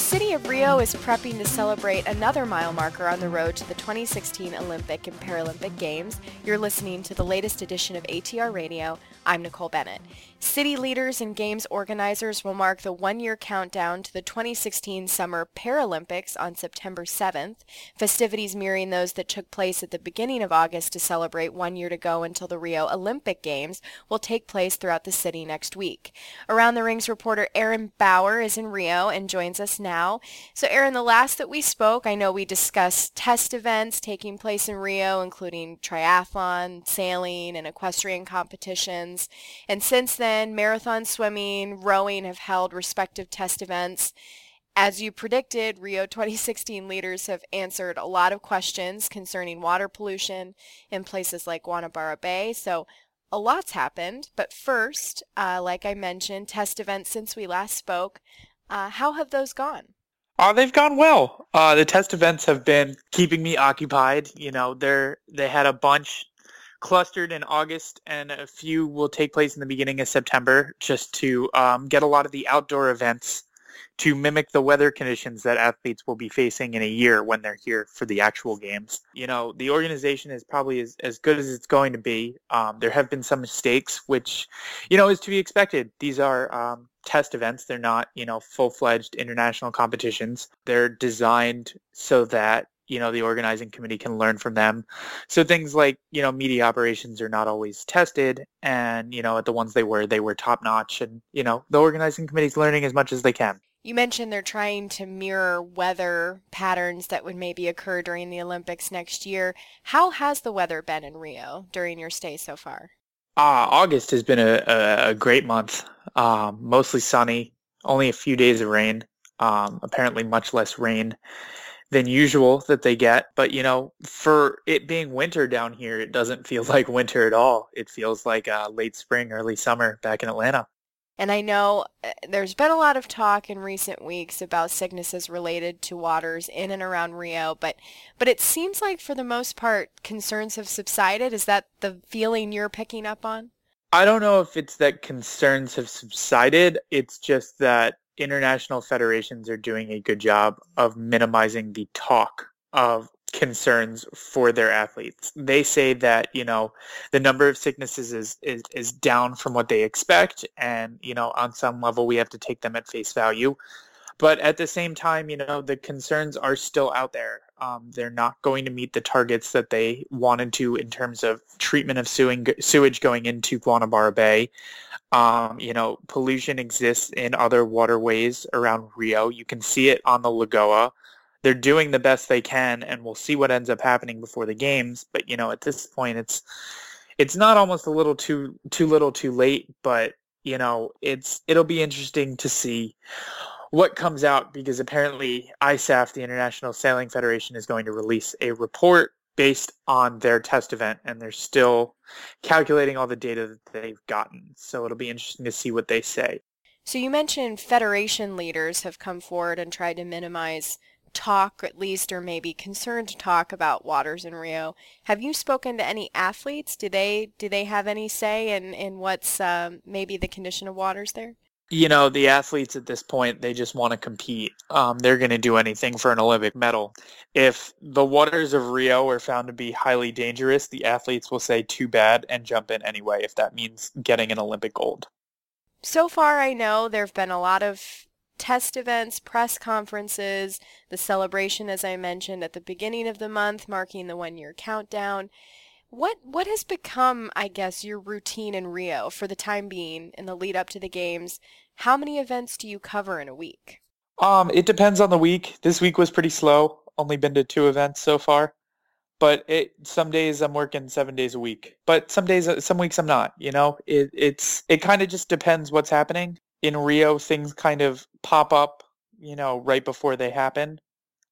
city of Rio is prepping to celebrate another mile marker on the road to the 2016 Olympic and Paralympic Games. You're listening to the latest edition of ATR Radio. I'm Nicole Bennett. City leaders and games organizers will mark the one-year countdown to the 2016 Summer Paralympics on September 7th, festivities mirroring those that took place at the beginning of August to celebrate one year to go until the Rio Olympic Games will take place throughout the city next week. Around the Rings reporter Aaron Bauer is in Rio and joins us now. So Aaron, the last that we spoke, I know we discussed test events taking place in Rio, including triathlon, sailing, and equestrian competitions. And since then, marathon swimming, rowing have held respective test events. As you predicted, Rio 2016 leaders have answered a lot of questions concerning water pollution in places like Guanabara Bay. So a lot's happened. But first, uh, like I mentioned, test events since we last spoke. Uh, how have those gone? Uh, they've gone well. Uh, the test events have been keeping me occupied. You know, they're they had a bunch clustered in August, and a few will take place in the beginning of September, just to um, get a lot of the outdoor events to mimic the weather conditions that athletes will be facing in a year when they're here for the actual games. You know, the organization is probably as, as good as it's going to be. Um, there have been some mistakes, which, you know, is to be expected. These are um, test events. They're not, you know, full-fledged international competitions. They're designed so that you know the organizing committee can learn from them. So things like you know media operations are not always tested and you know at the ones they were they were top notch and you know the organizing committee's learning as much as they can. You mentioned they're trying to mirror weather patterns that would maybe occur during the olympics next year. How has the weather been in rio during your stay so far? Uh, august has been a, a, a great month. Um, mostly sunny only a few days of rain. Um, apparently much less rain than usual that they get. But you know, for it being winter down here, it doesn't feel like winter at all. It feels like uh, late spring, early summer back in Atlanta. And I know uh, there's been a lot of talk in recent weeks about sicknesses related to waters in and around Rio, but but it seems like for the most part concerns have subsided. Is that the feeling you're picking up on? I don't know if it's that concerns have subsided. It's just that international federations are doing a good job of minimizing the talk of concerns for their athletes. They say that, you know, the number of sicknesses is, is, is down from what they expect. And, you know, on some level, we have to take them at face value. But at the same time, you know, the concerns are still out there. Um, they're not going to meet the targets that they wanted to in terms of treatment of sewage going into Guanabara Bay. Um, you know, pollution exists in other waterways around Rio. You can see it on the Lagoa. They're doing the best they can, and we'll see what ends up happening before the games. But you know, at this point, it's it's not almost a little too too little too late. But you know, it's it'll be interesting to see what comes out because apparently ISAF, the International Sailing Federation, is going to release a report based on their test event and they're still calculating all the data that they've gotten. So it'll be interesting to see what they say. So you mentioned federation leaders have come forward and tried to minimize talk at least or maybe concerned talk about waters in Rio. Have you spoken to any athletes? Do they do they have any say in, in what's um, maybe the condition of waters there? You know, the athletes at this point, they just want to compete. Um, they're going to do anything for an Olympic medal. If the waters of Rio are found to be highly dangerous, the athletes will say too bad and jump in anyway if that means getting an Olympic gold. So far, I know there have been a lot of test events, press conferences, the celebration, as I mentioned, at the beginning of the month, marking the one-year countdown. What what has become, I guess, your routine in Rio for the time being in the lead up to the games? How many events do you cover in a week? Um, it depends on the week. This week was pretty slow. Only been to two events so far. But it some days I'm working seven days a week. But some days some weeks I'm not, you know? It it's it kind of just depends what's happening. In Rio things kind of pop up, you know, right before they happen.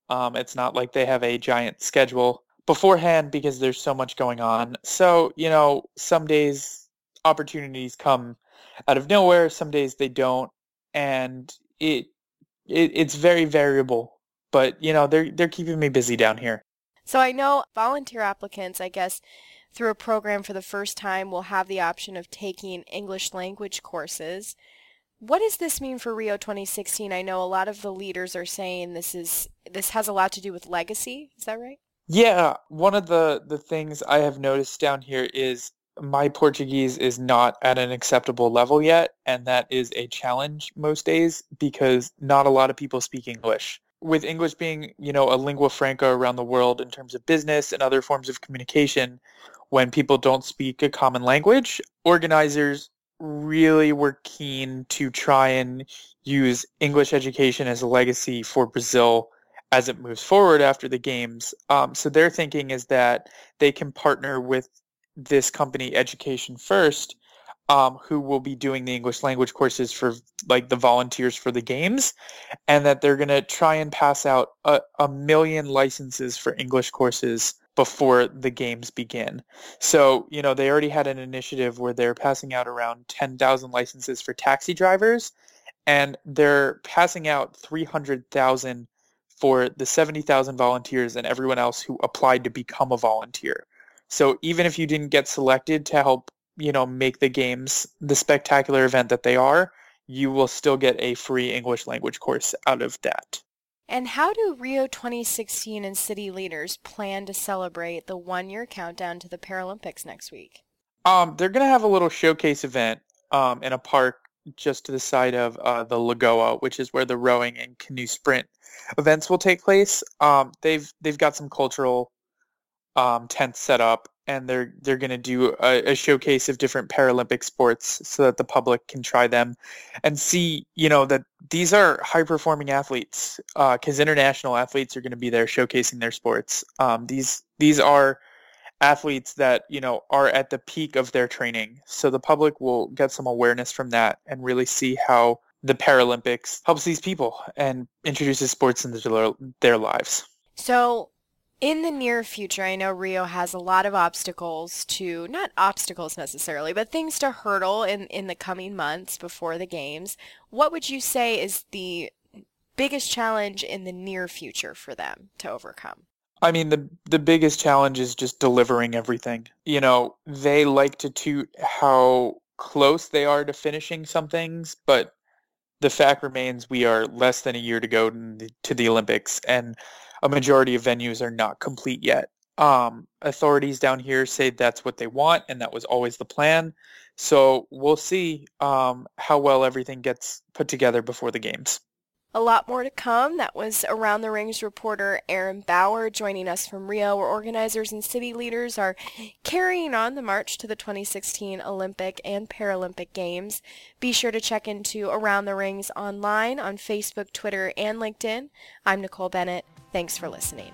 Um, it's not like they have a giant schedule beforehand because there's so much going on. So, you know, some days opportunities come out of nowhere, some days they don't, and it, it it's very variable. But, you know, they're they're keeping me busy down here. So I know volunteer applicants, I guess, through a program for the first time will have the option of taking English language courses. What does this mean for Rio 2016? I know a lot of the leaders are saying this is this has a lot to do with legacy. Is that right? Yeah, one of the the things I have noticed down here is my Portuguese is not at an acceptable level yet, and that is a challenge most days because not a lot of people speak English. With English being, you know, a lingua franca around the world in terms of business and other forms of communication, when people don't speak a common language, organizers really were keen to try and use English education as a legacy for Brazil as it moves forward after the games. Um, so their thinking is that they can partner with this company, Education First, um, who will be doing the English language courses for like the volunteers for the games, and that they're going to try and pass out a, a million licenses for English courses before the games begin. So, you know, they already had an initiative where they're passing out around 10,000 licenses for taxi drivers, and they're passing out 300,000 for the 70,000 volunteers and everyone else who applied to become a volunteer. So even if you didn't get selected to help, you know, make the games the spectacular event that they are, you will still get a free English language course out of that. And how do Rio 2016 and city leaders plan to celebrate the one-year countdown to the Paralympics next week? Um, they're going to have a little showcase event um, in a park just to the side of uh, the Lagoa, which is where the rowing and canoe sprint events will take place. Um, they've they've got some cultural um, tents set up, and they're they're going to do a, a, showcase of different Paralympic sports so that the public can try them and see, you know, that these are high performing athletes because uh, international athletes are going to be there showcasing their sports. Um, these these are athletes that you know are at the peak of their training, so the public will get some awareness from that and really see how the Paralympics helps these people and introduces sports into their, lives. So in the near future, I know Rio has a lot of obstacles to, not obstacles necessarily, but things to hurdle in, in the coming months before the games. What would you say is the biggest challenge in the near future for them to overcome? I mean, the the biggest challenge is just delivering everything. You know, they like to toot how close they are to finishing some things, but the fact remains we are less than a year to go to the Olympics, and a majority of venues are not complete yet. Um, authorities down here say that's what they want, and that was always the plan. So we'll see um, how well everything gets put together before the games. A lot more to come. That was Around the Rings reporter Aaron Bauer joining us from Rio, where organizers and city leaders are carrying on the march to the 2016 Olympic and Paralympic Games. Be sure to check into Around the Rings online on Facebook, Twitter, and LinkedIn. I'm Nicole Bennett. Thanks for listening.